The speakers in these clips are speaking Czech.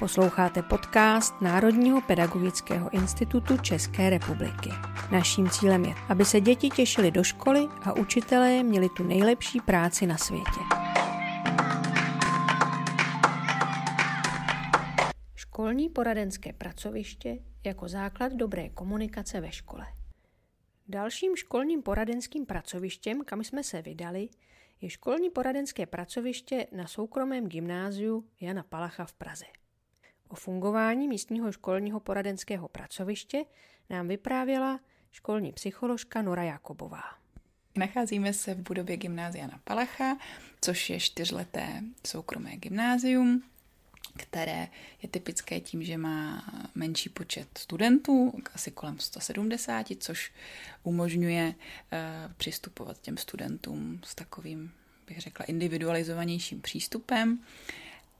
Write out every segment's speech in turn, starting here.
Posloucháte podcast Národního pedagogického institutu České republiky. Naším cílem je, aby se děti těšily do školy a učitelé měli tu nejlepší práci na světě. Školní poradenské pracoviště jako základ dobré komunikace ve škole. Dalším školním poradenským pracovištěm, kam jsme se vydali, je školní poradenské pracoviště na soukromém gymnáziu Jana Palacha v Praze. O fungování místního školního poradenského pracoviště nám vyprávěla školní psycholožka Nora Jakobová. Nacházíme se v budově gymnázia na Palacha, což je čtyřleté soukromé gymnázium, které je typické tím, že má menší počet studentů, asi kolem 170, což umožňuje uh, přistupovat těm studentům s takovým, bych řekla, individualizovanějším přístupem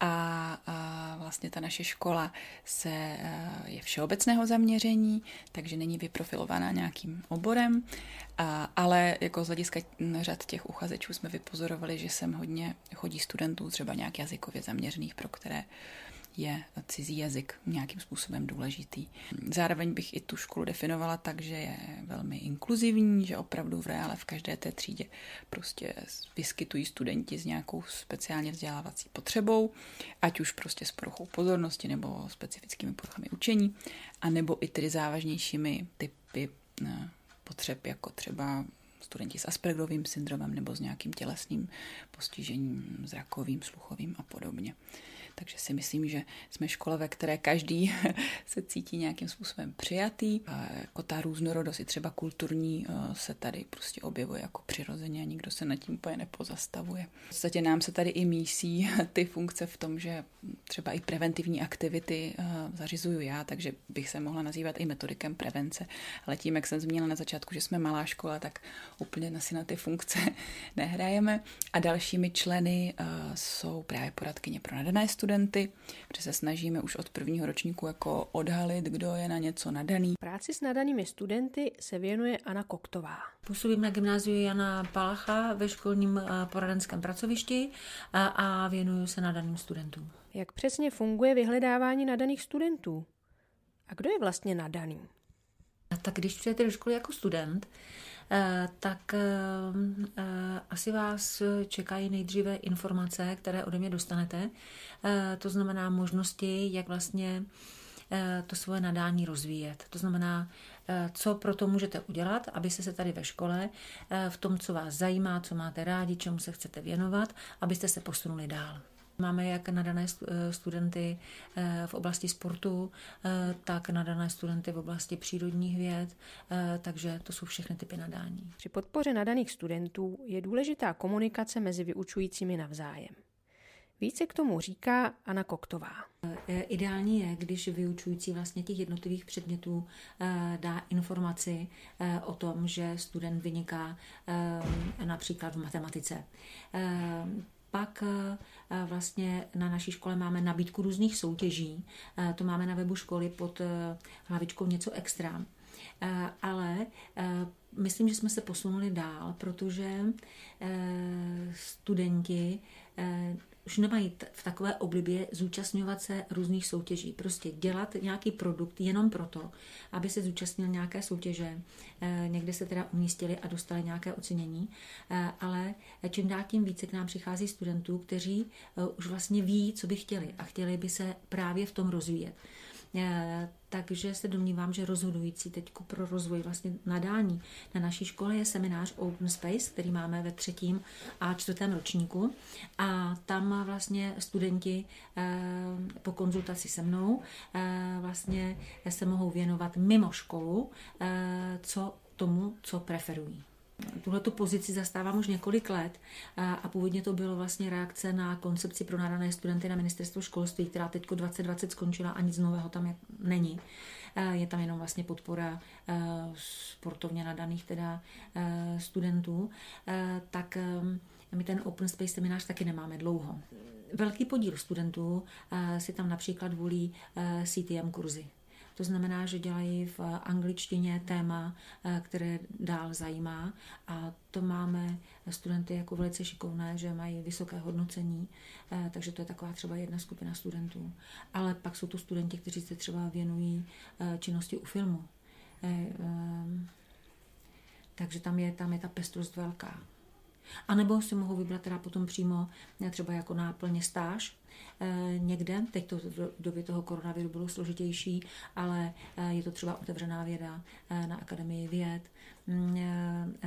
a, vlastně ta naše škola se eh, je všeobecného zaměření, takže není vyprofilovaná nějakým oborem, ale jako z hlediska řad těch uchazečů jsme vypozorovali, že sem hodně chodí studentů třeba nějak jazykově zaměřených, pro které je cizí jazyk nějakým způsobem důležitý. Zároveň bych i tu školu definovala tak, že je velmi inkluzivní, že opravdu v reále v každé té třídě prostě vyskytují studenti s nějakou speciálně vzdělávací potřebou, ať už prostě s poruchou pozornosti nebo specifickými poruchami učení, a nebo i tedy závažnějšími typy eh, potřeb, jako třeba studenti s Aspergerovým syndromem nebo s nějakým tělesným postižením, zrakovým, sluchovým a podobně. Takže si myslím, že jsme škola, ve které každý se cítí nějakým způsobem přijatý. A jako ta různorodost, i třeba kulturní, eh, se tady prostě objevuje jako přirozeně a nikdo se nad tím úplně nepozastavuje. V podstatě nám se tady i mísí ty funkce v tom, že třeba i preventivní aktivity eh, zařizuju já, takže bych se mohla nazývat i metodikem prevence. Ale tím, jak jsem zmínila na začátku, že jsme malá škola, tak úplně asi na ty funkce nehrajeme. A dalšími členy eh, jsou právě poradkyně pro nadané studenty, protože se snažíme už od prvního ročníku jako odhalit, kdo je na něco nadaný. Práci s nadanými studenty se věnuje Anna Koktová. Působím na gymnáziu Jana Palacha ve školním eh, poradenském pracovišti a, a věnuju se nadaným studentům. Jak přesně funguje vyhledávání nadaných studentů? A kdo je vlastně nadaný? Tak když přijete do školy jako student, Eh, tak eh, eh, asi vás čekají nejdříve informace, které ode mě dostanete. To znamená možnosti, jak vlastně to svoje nadání rozvíjet. To znamená, co pro to můžete udělat, abyste se tady ve škole v tom, co vás zajímá, co máte rádi, čemu se chcete věnovat, abyste se posunuli dál. Máme jak nadané eh, studenty eh, v oblasti sportu, eh, tak nadané studenty v oblasti přírodních věd, takže to jsou všechny typy nadání. Při podpoře nadaných studentů je důležitá komunikace mezi vyučujícími navzájem. Více k tomu říká Anna Koktová. Ideální je, když vyučující vlastně těch jednotlivých předmětů dá informaci o tom, že student vyniká například v matematice pak eh, vlastně na naší škole máme nabídku různých soutěží. Eh, to máme na webu školy pod eh, hlavičkou něco extra. Ale myslím, že jsme se posunuli dál, protože studenti už nemají v takové oblibě zúčastňovat se různých soutěží. Prostě dělat nějaký produkt jenom proto, aby se zúčastnil nějaké soutěže. Eh, někde se teda umístili a dostali nějaké ocenění, eh, ale čím dál tím více k nám přichází studentů, kteří eh, už vlastně ví, co by chtěli a chtěli by se právě v tom rozvíjet. Eh, takže se domnívám, že rozhodující teď pro rozvoj vlastně nadání na naší škole je seminář Open Space, který máme ve třetím a čtvrtém ročníku a tam vlastně studenti eh, po konzultaci se mnou eh, vlastně se mohou věnovat mimo školu, co tomu, co preferují. Tuhle tu pozici zastávám už několik let a původně to bylo vlastně reakce na koncepci pro nadané studenty na ministerstvo školství, která teď 2020 skončila a nic nového tam není. Je tam jenom vlastně podpora sportovně nadaných teda studentů. Tak my ten Open Space seminář taky nemáme dlouho. Velký podíl studentů si tam například volí CTM kurzy To znamená, že dělají v angličtině téma, eh, které dál zajímá a to máme studenty jako velice šikovné, že mají vysoké hodnocení, eh, takže to je taková třeba jedna skupina studentů. Ale pak jsou to studenti, kteří se třeba věnují eh, činnosti u filmu. Takže tam je, tam je ta pestrost velká. A nebo si mohou vybrat teda potom přímo třeba jako náplně stáž eh, někde. Teď to v době toho koronaviru bylo složitější, ale eh, je to třeba otevřená věda eh, na Akademii věd, mm,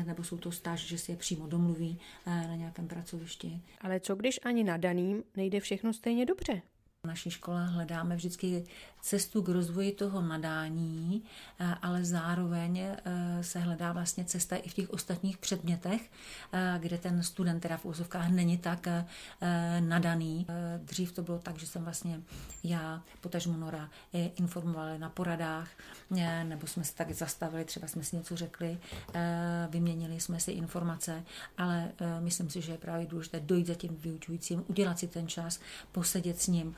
nebo jsou to stáž, že si je přímo domluví na nějakém pracovišti. Ale co když ani na daným nejde všechno stejně dobře? V naší škole hledáme vždycky cestu k rozvoji toho nadání, eh, ale zároveň eh, se hledá vlastně cesta i v těch ostatních předmětech, eh, kde ten student teda v úzovkách není tak nadaný. Dřív to bylo tak, že jsem vlastně já, potažmo Nora, informovali na poradách, nebo jsme se tak zastavili, třeba jsme si něco řekli, vyměnili jsme si informace, ale myslím si, že je právě důležité dojít za tím vyučujícím, udělat si ten čas, posedět s ním,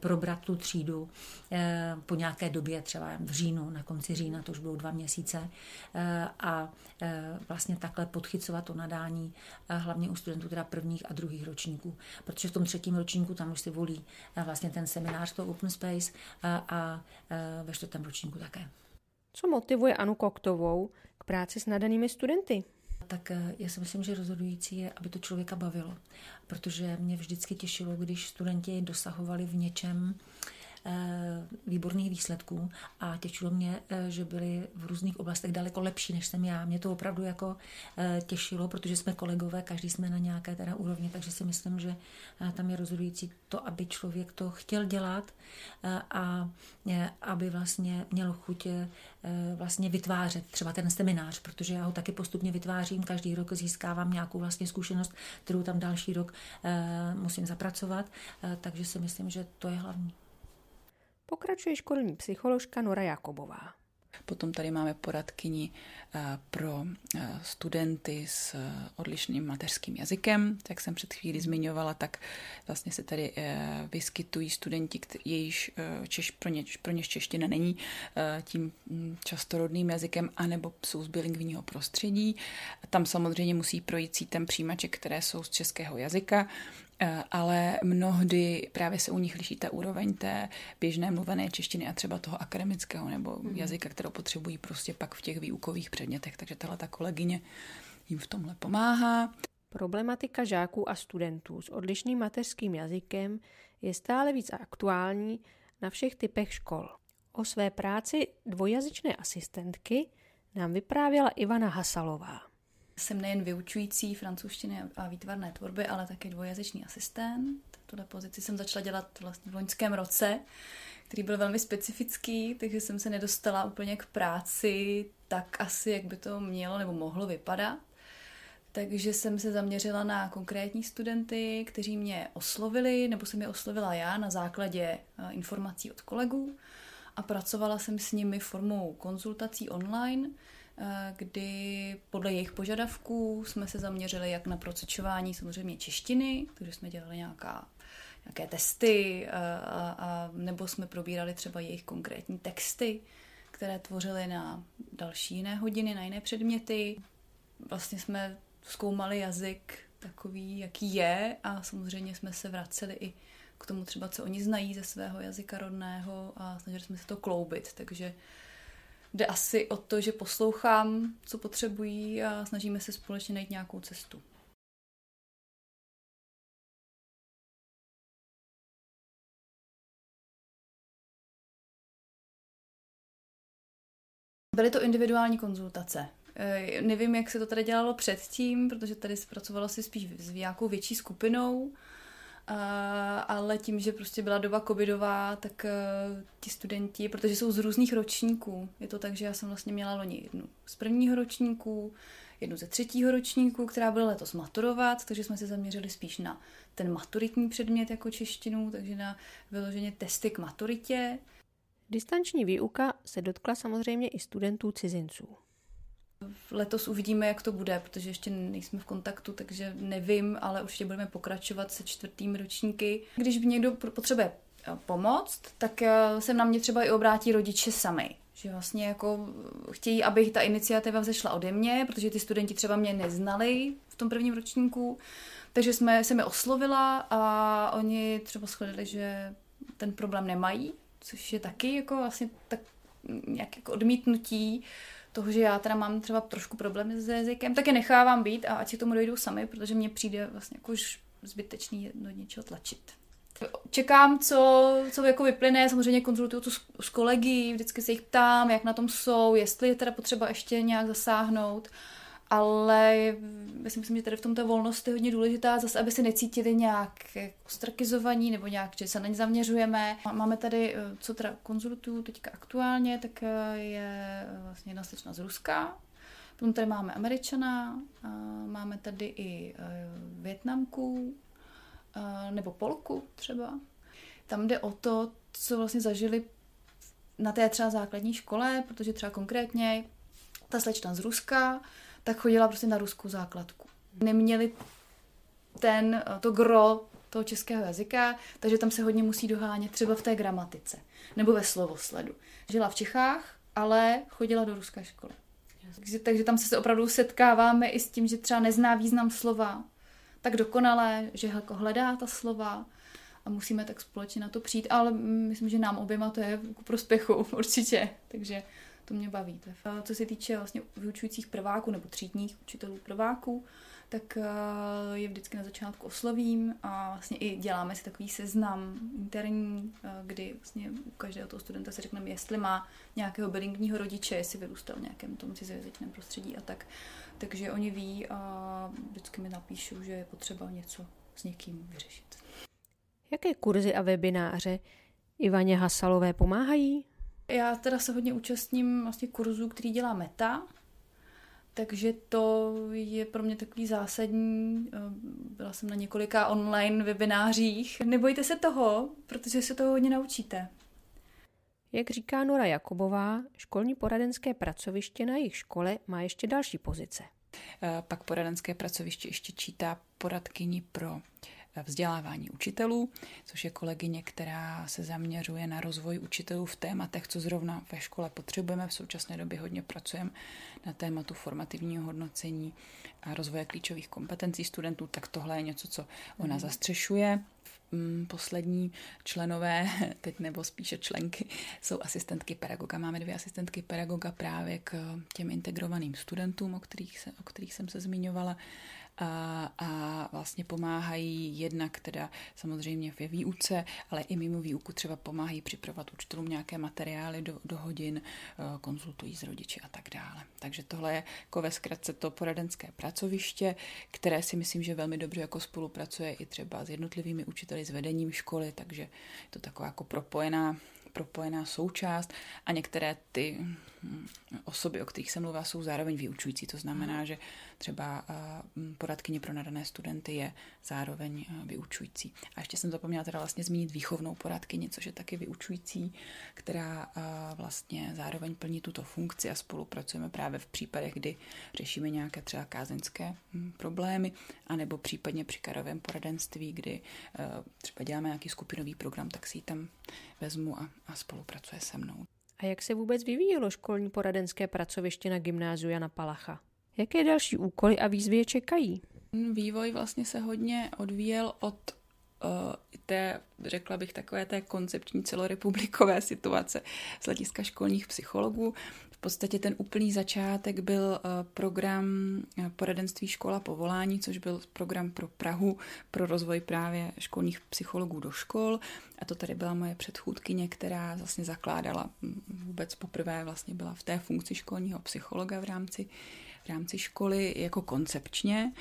probrat tu třídu, Eh, po nějaké době, třeba v říjnu, na konci října, to už bylo dva měsíce, eh, a eh, vlastně takhle podchycovat to nadání, hlavně u studentů teda prvních a druhých ročníků, protože v tom třetím ročníku tam už si volí vlastně ten seminář, to Open Space a ve čtvrtém ročníku také. Co motivuje Anu Koktovou k práci s nadanými studenty? Tak já si myslím, že rozhodující je, aby to člověka bavilo. Protože mě vždycky těšilo, když studenti dosahovali v něčem Eh, výborných výsledků a těšilo mě, eh, že byli v různých oblastech daleko lepší, než jsem já. Mě to opravdu jako eh, těšilo, protože jsme kolegové, každý jsme na nějaké teda úrovni, takže si myslím, že tam je rozhodující to, aby člověk to chtěl dělat a aby vlastně měl chuť vlastně vytvářet třeba ten seminář, protože já ho taky postupně vytvářím, každý rok získávám nějakou vlastně zkušenost, kterou tam další rok musím zapracovat, takže si myslím, že to je hlavní pokračuje školní psycholožka Nora Jakobová. Potom tady máme poradkyni eh, pro eh, studenty s eh, odlišným mateřským jazykem. Jak jsem před chvíli zmiňovala, tak vlastně se tady vyskytují studenti, jejíž češ, pro, ně, pro ně čeština není tím mm, častorodným jazykem, anebo jsou z bilingvního prostředí. Tam samozřejmě musí projít sítem přijímaček, které jsou z českého jazyka ale mnohdy právě se u nich liší ta úroveň té běžné mluvené češtiny a třeba toho akademického nebo mm. jazyka, kterou potřebují prostě pak v těch výukových předmětech. Takže tahle ta kolegyně jim v tomhle pomáhá. Problematika žáků a studentů s odlišným mateřským jazykem je stále víc aktuální na všech typech škol. O své práci dvojazyčné asistentky nám vyprávěla Ivana Hasalová. Jsem nejen vyučující francouzštiny a výtvarné tvorby, ale také dvojazyčný asistent. Tuhle pozici jsem začala dělat vlastně v loňském roce, který byl velmi specifický, takže jsem se nedostala úplně k práci tak asi, jak by to mělo nebo mohlo vypadat. Takže jsem se zaměřila na konkrétní studenty, kteří mě oslovili, nebo jsem je oslovila já na základě eh, informací od kolegů a pracovala jsem s nimi formou konzultací online, kdy podle jejich požadavků jsme se zaměřili jak na procečování samozřejmě češtiny, takže jsme dělali nějaká, nějaké testy, a, eh, a, a, nebo jsme probírali třeba jejich konkrétní texty, které tvořily na další jiné hodiny, na jiné předměty. Vlastně jsme zkoumali jazyk takový, jaký je a samozřejmě jsme se vraceli i k tomu třeba, co oni znají ze svého jazyka rodného a snažili jsme se to kloubit, takže Jde asi o to, že poslouchám, co potřebují a snažíme se společně najít nějakou cestu. Byly to individuální konzultace. E, nevím, jak se to tady dělalo předtím, protože tady pracovalo si spíš s nějakou větší skupinou ale tím, že prostě byla doba covidová, tak uh, ti studenti, protože jsou z různých ročníků, je to tak, že já jsem vlastně měla loni jednu z prvního ročníku, jednu ze třetího ročníku, která bude letos maturovat, takže jsme se zaměřili spíš na ten maturitní předmět jako češtinu, takže na vyloženě testy k maturitě. Distanční výuka se dotkla samozřejmě i studentů cizinců. Letos uvidíme, jak to bude, protože ještě nejsme v kontaktu, takže nevím, ale určitě budeme pokračovat se čtvrtým ročníky. Když někdo potřebuje pomoct, tak se na mě třeba i obrátí rodiče sami. Že vlastně jako chtějí, aby ta iniciativa vzešla ode mě, protože ty studenti třeba mě neznali v tom prvním ročníku, takže jsme se mi oslovila a oni třeba shledali, že ten problém nemají, což je taky jako vlastně tak nějak jako odmítnutí toho, že já teda mám třeba trošku problémy s jazykem, tak je nechávám být a ať si tomu dojdou sami, protože mně přijde vlastně jako už zbytečný do něčeho tlačit. Čekám, co, co jako vyplyne, samozřejmě konzultuju to s, s kolegy, vždycky se jich ptám, jak na tom jsou, jestli je teda potřeba ještě nějak zasáhnout ale já si myslím, že tady v tom ta volnost je hodně důležitá, zase aby se necítili nějak ostrakizovaní nebo nějak, že se na ně zaměřujeme. Máme tady, eh, co teda konzultuju teďka aktuálně, tak eh, je vlastně jedna slečna z Ruska, potom tady máme Američana, máme tady i eh, Větnamku nebo Polku třeba. Tam jde o to, co vlastně zažili na té třeba základní škole, protože třeba konkrétně ta slečna z Ruska, tak chodila prostě na ruskou základku. Neměli ten, to gro toho českého jazyka, takže tam se hodně musí dohánět třeba v té gramatice nebo ve slovosledu. Žila v Čechách, ale chodila do ruské školy. Takže, takže tam se opravdu setkáváme i s tím, že třeba nezná význam slova tak dokonale, že jako hledá ta slova a musíme tak společně na to přijít, ale myslím, že nám oběma to je ku prospěchu určitě. Takže to mě baví. Co se týče vlastně vyučujících prváků nebo třídních učitelů prváků, tak eh, je vždycky na začátku oslovím a vlastně i děláme si takový seznam interní, eh, kdy vlastně u každého toho studenta si řekneme, jestli má nějakého bilingního rodiče, jestli vyrůstal v nějakém tom cizojazyčném prostředí a tak. Takže oni ví a vždycky mi napíšou, že je potřeba něco s někým vyřešit. Jaké kurzy a webináře Ivaně Hasalové pomáhají? Já teda se hodně účastním vlastně kurzu, který dělá Meta, takže to je pro mě takový zásadní. Eh, byla jsem na několika online webinářích. Nebojte se toho, protože se toho hodně naučíte. Jak říká Nora Jakobová, školní poradenské pracoviště na jejich škole má ještě další pozice. Eh, pak poradenské pracoviště ještě čítá poradkyni pro vzdělávání učitelů, což je kolegyně, která se zaměřuje na rozvoj učitelů v tématech, co zrovna ve škole potřebujeme. V současné době hodně pracujeme na tématu formativního hodnocení a rozvoje klíčových kompetencí studentů, tak tohle je něco, co ona mm. zastřešuje. Mm, poslední členové, teď nebo spíše členky, jsou asistentky pedagoga. Máme dvě asistentky pedagoga právě k těm integrovaným studentům, o kterých, se, o kterých jsem se zmiňovala a, a vlastně pomáhají jednak teda samozřejmě ve výuce, ale i mimo výuku třeba pomáhají připravovat učitelům nějaké materiály do, do hodin, eh, konzultují s rodiči a tak dále. Takže tohle je jako ve zkratce to poradenské pracoviště, které si myslím, že velmi dobře jako spolupracuje i třeba s jednotlivými učiteli, s vedením školy, takže je to taková jako propojená propojená součást a některé ty hm, osoby, o kterých se mluvá, jsou zároveň vyučující. To znamená, že třeba poradkyně pro nadané studenty je zároveň vyučující. A ještě jsem zapomněla teda vlastně zmínit výchovnou poradkyni, což je taky vyučující, která vlastně zároveň plní tuto funkci a spolupracujeme právě v případech, kdy řešíme nějaké třeba kázeňské hm, problémy, anebo případně při karovém poradenství, kdy třeba děláme nějaký skupinový program, tak si ji tam vezmu a, a spolupracuje se mnou. A jak se vůbec vyvíjelo školní poradenské pracoviště na gymnáziu Jana Palacha? Jaké další úkoly a výzvy je čekají? Vývoj vlastně se hodně odvíjel od uh, té, řekla bych, takové té koncepční celorepublikové situace z hlediska školních psychologů podstatě ten úplný začátek byl eh, program eh, poradenství škola povolání, což byl program pro Prahu, pro rozvoj právě školních psychologů do škol. A to tady byla moje předchůdkyně, která vlastně zakládala hm, vůbec poprvé vlastně byla v té funkci školního psychologa v rámci v rámci školy jako koncepčně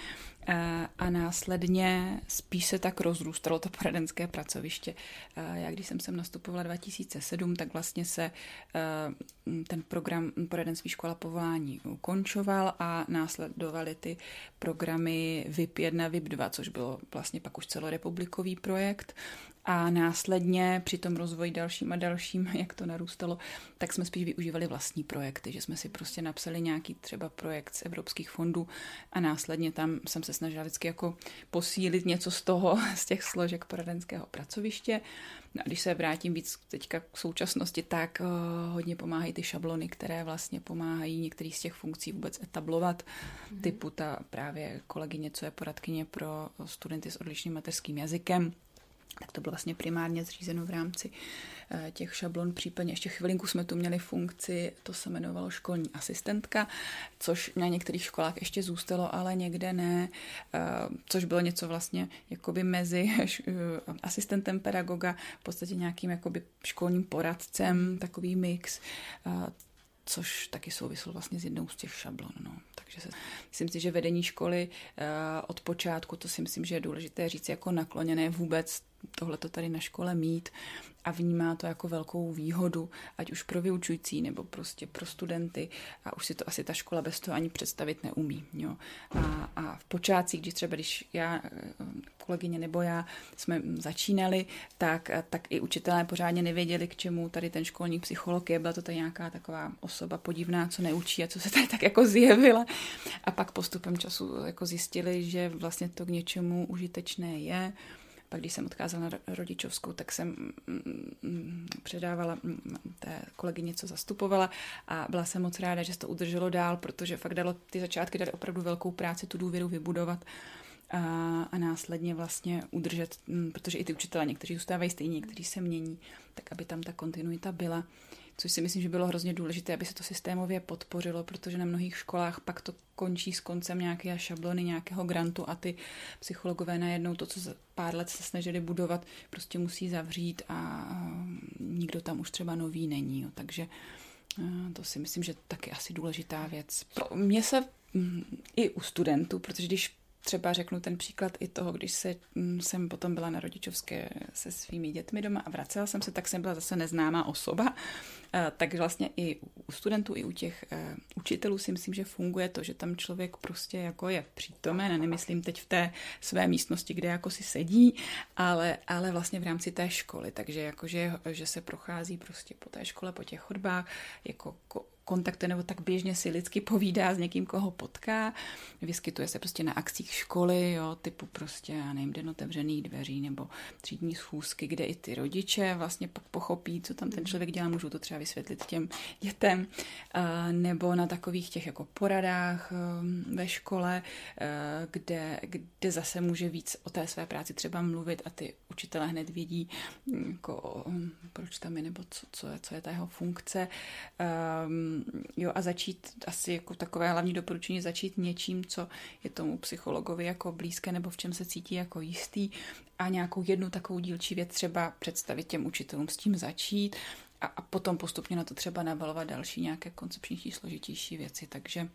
eh, a následně spíš se tak rozrůstalo to poradenské pracoviště. Eh, já když jsem sem nastupovala 2007, tak vlastně se eh, ten program poradenství škola povolání ukončoval a následovaly ty programy VIP 1, VIP 2, což bylo vlastně pak už celorepublikový projekt a následně při tom rozvoji dalším a dalším, jak to narůstalo, tak jsme spíš využívali vlastní projekty, že jsme si prostě napsali nějaký třeba projekt z evropských fondů a následně tam jsem se snažila vždycky jako posílit něco z toho, z těch složek poradenského pracoviště. No a když se vrátím víc teďka k současnosti, tak uh, hodně pomáhají ty šablony, které vlastně pomáhají některý z těch funkcí vůbec etablovat, mm-hmm. typu ta právě kolegyně, co je poradkyně pro studenty s odlišným mateřským jazykem, tak to bylo vlastně primárně zřízeno v rámci eh, těch šablon. Případně ještě chvilinku jsme tu měli funkci, to se jmenovalo školní asistentka, což na některých školách ještě zůstalo, ale někde ne, eh, což bylo něco vlastně jakoby mezi eh, asistentem pedagoga, v podstatě nějakým jakoby školním poradcem, takový mix, což taky souvislo vlastně s jednou z těch šablon. No. Takže se, myslím si, že vedení školy od počátku, to si myslím, že je důležité říct, jako nakloněné vůbec tohle to tady na škole mít a vnímá to jako velkou výhodu, ať už pro vyučující nebo prostě pro studenty a už si to asi ta škola bez toho ani představit neumí. Jo. A, a v počátcích, když třeba když já, kolegyně nebo já jsme začínali, tak, tak i učitelé pořádně nevěděli, k čemu tady ten školní psycholog je. Byla to tady nějaká taková osoba podivná, co neučí a co se tady tak jako zjevila. A pak postupem času jako zjistili, že vlastně to k něčemu užitečné je pak když jsem odkázala na rodičovskou, tak jsem mm, mm, předávala mm, té kolegyně, co zastupovala a byla jsem moc ráda, že se to udrželo dál, protože fakt dalo ty začátky dali opravdu velkou práci tu důvěru vybudovat a, a následně vlastně udržet, protože i ty učitelé někteří zůstávají stejní, někteří se mění, tak aby tam ta kontinuita byla což si myslím, že bylo hrozně důležité, aby se to systémově podpořilo, protože na mnohých školách pak to končí s koncem nějaké šablony, nějakého grantu a ty psychologové najednou to, co za pár let se snažili budovat, prostě musí zavřít a nikdo tam už třeba nový není. Jo. Takže to si myslím, že taky asi důležitá věc. Pro mě se i u studentů, protože když třeba řeknu ten příklad i toho, když se, mm, jsem potom byla na rodičovské se svými dětmi doma a vracela jsem se, tak jsem byla zase neznámá osoba. Tak vlastně i u studentů, i u těch e, učitelů si myslím, že funguje to, že tam člověk prostě jako je přítomen, a nemyslím teď v té své místnosti, kde jako si sedí, ale, ale vlastně v rámci té školy, takže jakože, že se prochází prostě po té škole, po těch chodbách, jako kontaktuje nebo tak běžně si lidsky povídá s někým, koho potká. Vyskytuje se prostě na akcích školy, jo, typu prostě, já nevím, den otevřených dveří nebo třídní schůzky, kde i ty rodiče vlastně pak pochopí, co tam ten člověk dělá, můžou to třeba vysvětlit těm dětem, nebo na takových těch jako poradách um, ve škole, uh, kde, kde zase může víc o té své práci třeba mluvit a ty učitelé hned vědí, mm, jako, um, proč tam je, nebo co, co, je, co je ta jeho funkce. Um, jo, a začít asi jako takové hlavní doporučení, začít něčím, co je tomu psychologovi jako blízké nebo v čem se cítí jako jistý a nějakou jednu takovou dílčí věc třeba představit těm učitelům, s tím začít a, a potom postupně na to třeba nabalovat další nějaké koncepčnější, složitější věci. Takže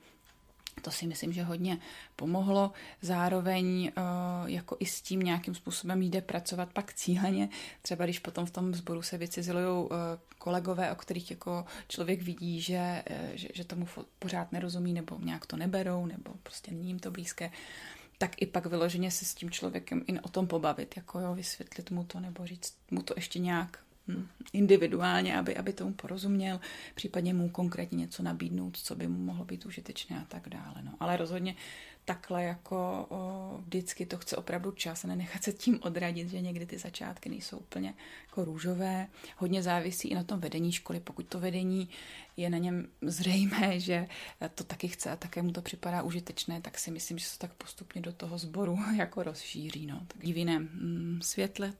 to si myslím, že hodně pomohlo. Zároveň eh, jako i s tím nějakým způsobem jde pracovat pak cíleně. Třeba když potom v tom sboru se vycizelují eh, kolegové, o kterých jako člověk vidí, že, eh, že, že tomu pořád nerozumí nebo nějak to neberou nebo prostě není jim to blízké, tak i pak vyloženě se s tím člověkem i o tom pobavit, jako jo, vysvětlit mu to nebo říct mu to ještě nějak individuálně, aby, aby tomu porozuměl, případně mu konkrétně něco nabídnout, co by mu mohlo být užitečné a tak dále. No. Ale rozhodně takhle jako o, vždycky to chce opravdu čas a nenechat se tím odradit, že někdy ty začátky nejsou úplně jako růžové. Hodně závisí i na tom vedení školy. Pokud to vedení je na něm zřejmé, že to taky chce a také mu to připadá užitečné, tak si myslím, že se tak postupně do toho sboru jako rozšíří. No. Tak v jiném mm, světle.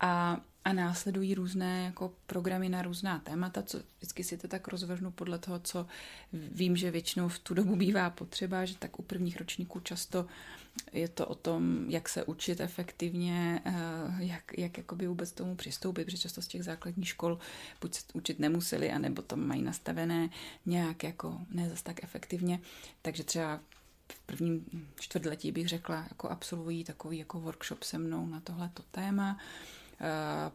A a následují různé jako programy na různá témata, co vždycky si to tak rozvrhnu podle toho, co vím, že většinou v tu dobu bývá potřeba, že tak u prvních ročníků často je to o tom, jak se učit efektivně, eh, jak, jak vůbec tomu přistoupit, protože často z těch základních škol buď se učit nemuseli, anebo to mají nastavené nějak jako ne zase tak efektivně, takže třeba v prvním čtvrtletí bych řekla, jako absolvují takový jako workshop se mnou na tohleto téma.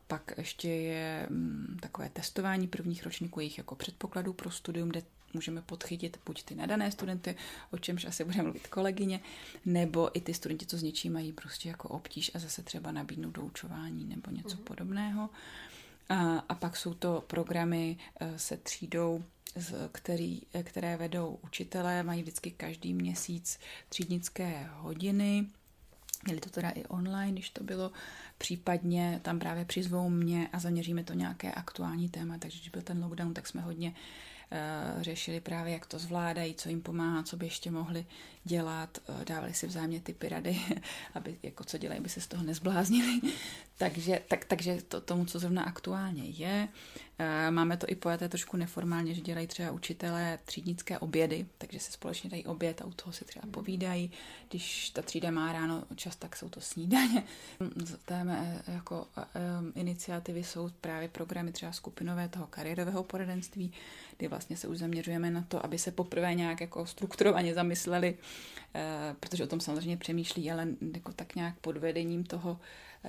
Pak ještě je mm, takové testování prvních ročníků jejich jako předpokladů pro studium, kde můžeme podchytit buď ty nadané studenty, o čemž asi bude mluvit kolegyně, nebo i ty studenti, co s něčím mají prostě jako obtíž a zase třeba nabídnout doučování nebo něco mm. podobného. A, a pak jsou to programy eh, se třídou který, které vedou učitelé, mají vždycky každý měsíc třídnické hodiny, Měli to teda i online, když to bylo, případně tam právě přizvou mě a zaměříme to nějaké aktuální téma, takže když byl ten lockdown, tak jsme hodně uh, řešili právě, jak to zvládají, co jim pomáhá, co by ještě mohli dělat, uh, dávali si vzájemně typy rady, aby jako co dělají, aby se z toho nezbláznili. Takže, tak, takže to tomu, co zrovna aktuálně je. Eh, máme to i pojaté trošku neformálně, že dělají třeba učitelé třídnické obědy, takže se společně dají oběd a u toho si třeba povídají. Když ta třída má ráno čas, tak jsou to snídaně. Z té mé jako um, iniciativy jsou právě programy třeba skupinové toho kariérového poradenství, kdy vlastně se už zaměřujeme na to, aby se poprvé nějak jako strukturovaně zamysleli, protože o tom samozřejmě přemýšlí, ale jako tak nějak pod vedením toho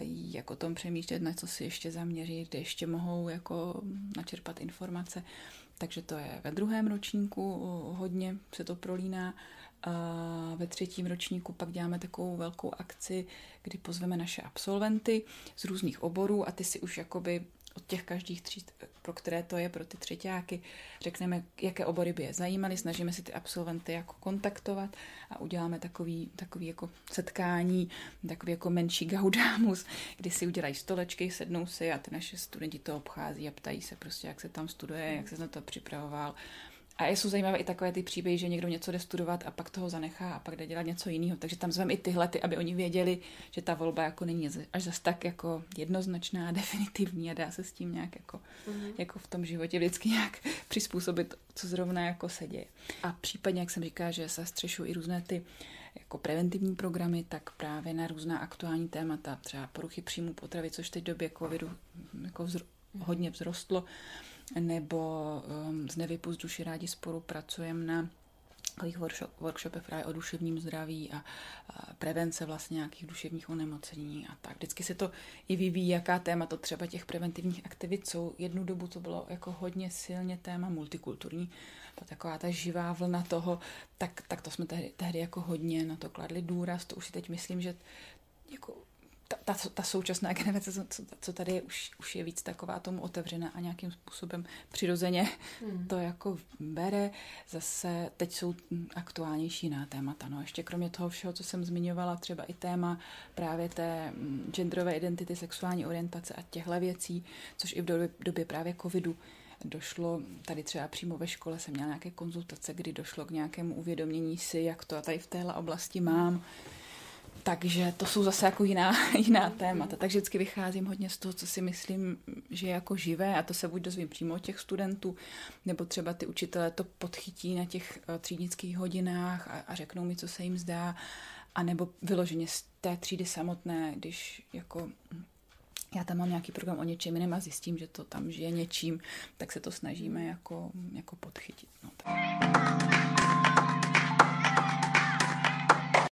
jak o tom přemýšlet, na co si ještě zaměřit, kde ještě mohou jako načerpat informace. Takže to je ve druhém ročníku, hodně se to prolíná. A ve třetím ročníku pak děláme takovou velkou akci, kdy pozveme naše absolventy z různých oborů a ty si už jakoby od těch každých tříd, pro které to je, pro ty třetíáky, řekneme, jaké obory by je zajímaly, snažíme si ty absolventy jako kontaktovat a uděláme takový, takový jako setkání, takový jako menší gaudámus, kdy si udělají stolečky, sednou si a ty naše studenti to obchází a ptají se prostě, jak se tam studuje, jak se na to připravoval a jsou zajímavé i takové ty příběhy, že někdo něco jde studovat a pak toho zanechá a pak jde dělat něco jiného. Takže tam zveme i tyhle, ty, aby oni věděli, že ta volba jako není až zas tak jako jednoznačná, definitivní a dá se s tím nějak jako, mm-hmm. jako v tom životě vždycky nějak přizpůsobit, co zrovna jako se děje. A případně, jak jsem říká, že se střešu i různé ty jako preventivní programy, tak právě na různá aktuální témata, třeba poruchy příjmu potravy, což teď v době covidu jako vzro- hodně vzrostlo, nebo um, z duši rádi spolupracujeme na takových workshop, workshopech právě o duševním zdraví a, a prevence vlastně nějakých duševních onemocnění a tak. Vždycky se to i vyvíjí, jaká téma to třeba těch preventivních aktivit jsou. Jednu dobu to bylo jako hodně silně téma multikulturní, to taková ta živá vlna toho, tak, tak to jsme tehdy, tehdy jako hodně na to kladli důraz, to už si teď myslím, že jako ta, ta, ta současná generace, co, co tady je, už, už je víc taková tomu otevřená a nějakým způsobem přirozeně hmm. to jako bere. Zase teď jsou aktuálnější na témata. No ještě kromě toho všeho, co jsem zmiňovala, třeba i téma právě té mm, genderové identity, sexuální orientace a těchto věcí, což i v době, době právě covidu došlo, tady třeba přímo ve škole jsem měla nějaké konzultace, kdy došlo k nějakému uvědomění si, jak to tady v téhle oblasti mám, takže to jsou zase jako jiná, jiná témata. Takže vždycky vycházím hodně z toho, co si myslím, že je jako živé a to se buď dozvím přímo od těch studentů, nebo třeba ty učitelé to podchytí na těch eh, třídnických hodinách a, a řeknou mi, co se jim zdá, a nebo vyloženě z té třídy samotné, když jako já tam mám nějaký program o něčem jiném a zjistím, že to tam žije něčím, tak se to snažíme jako, jako podchytit. No, tak.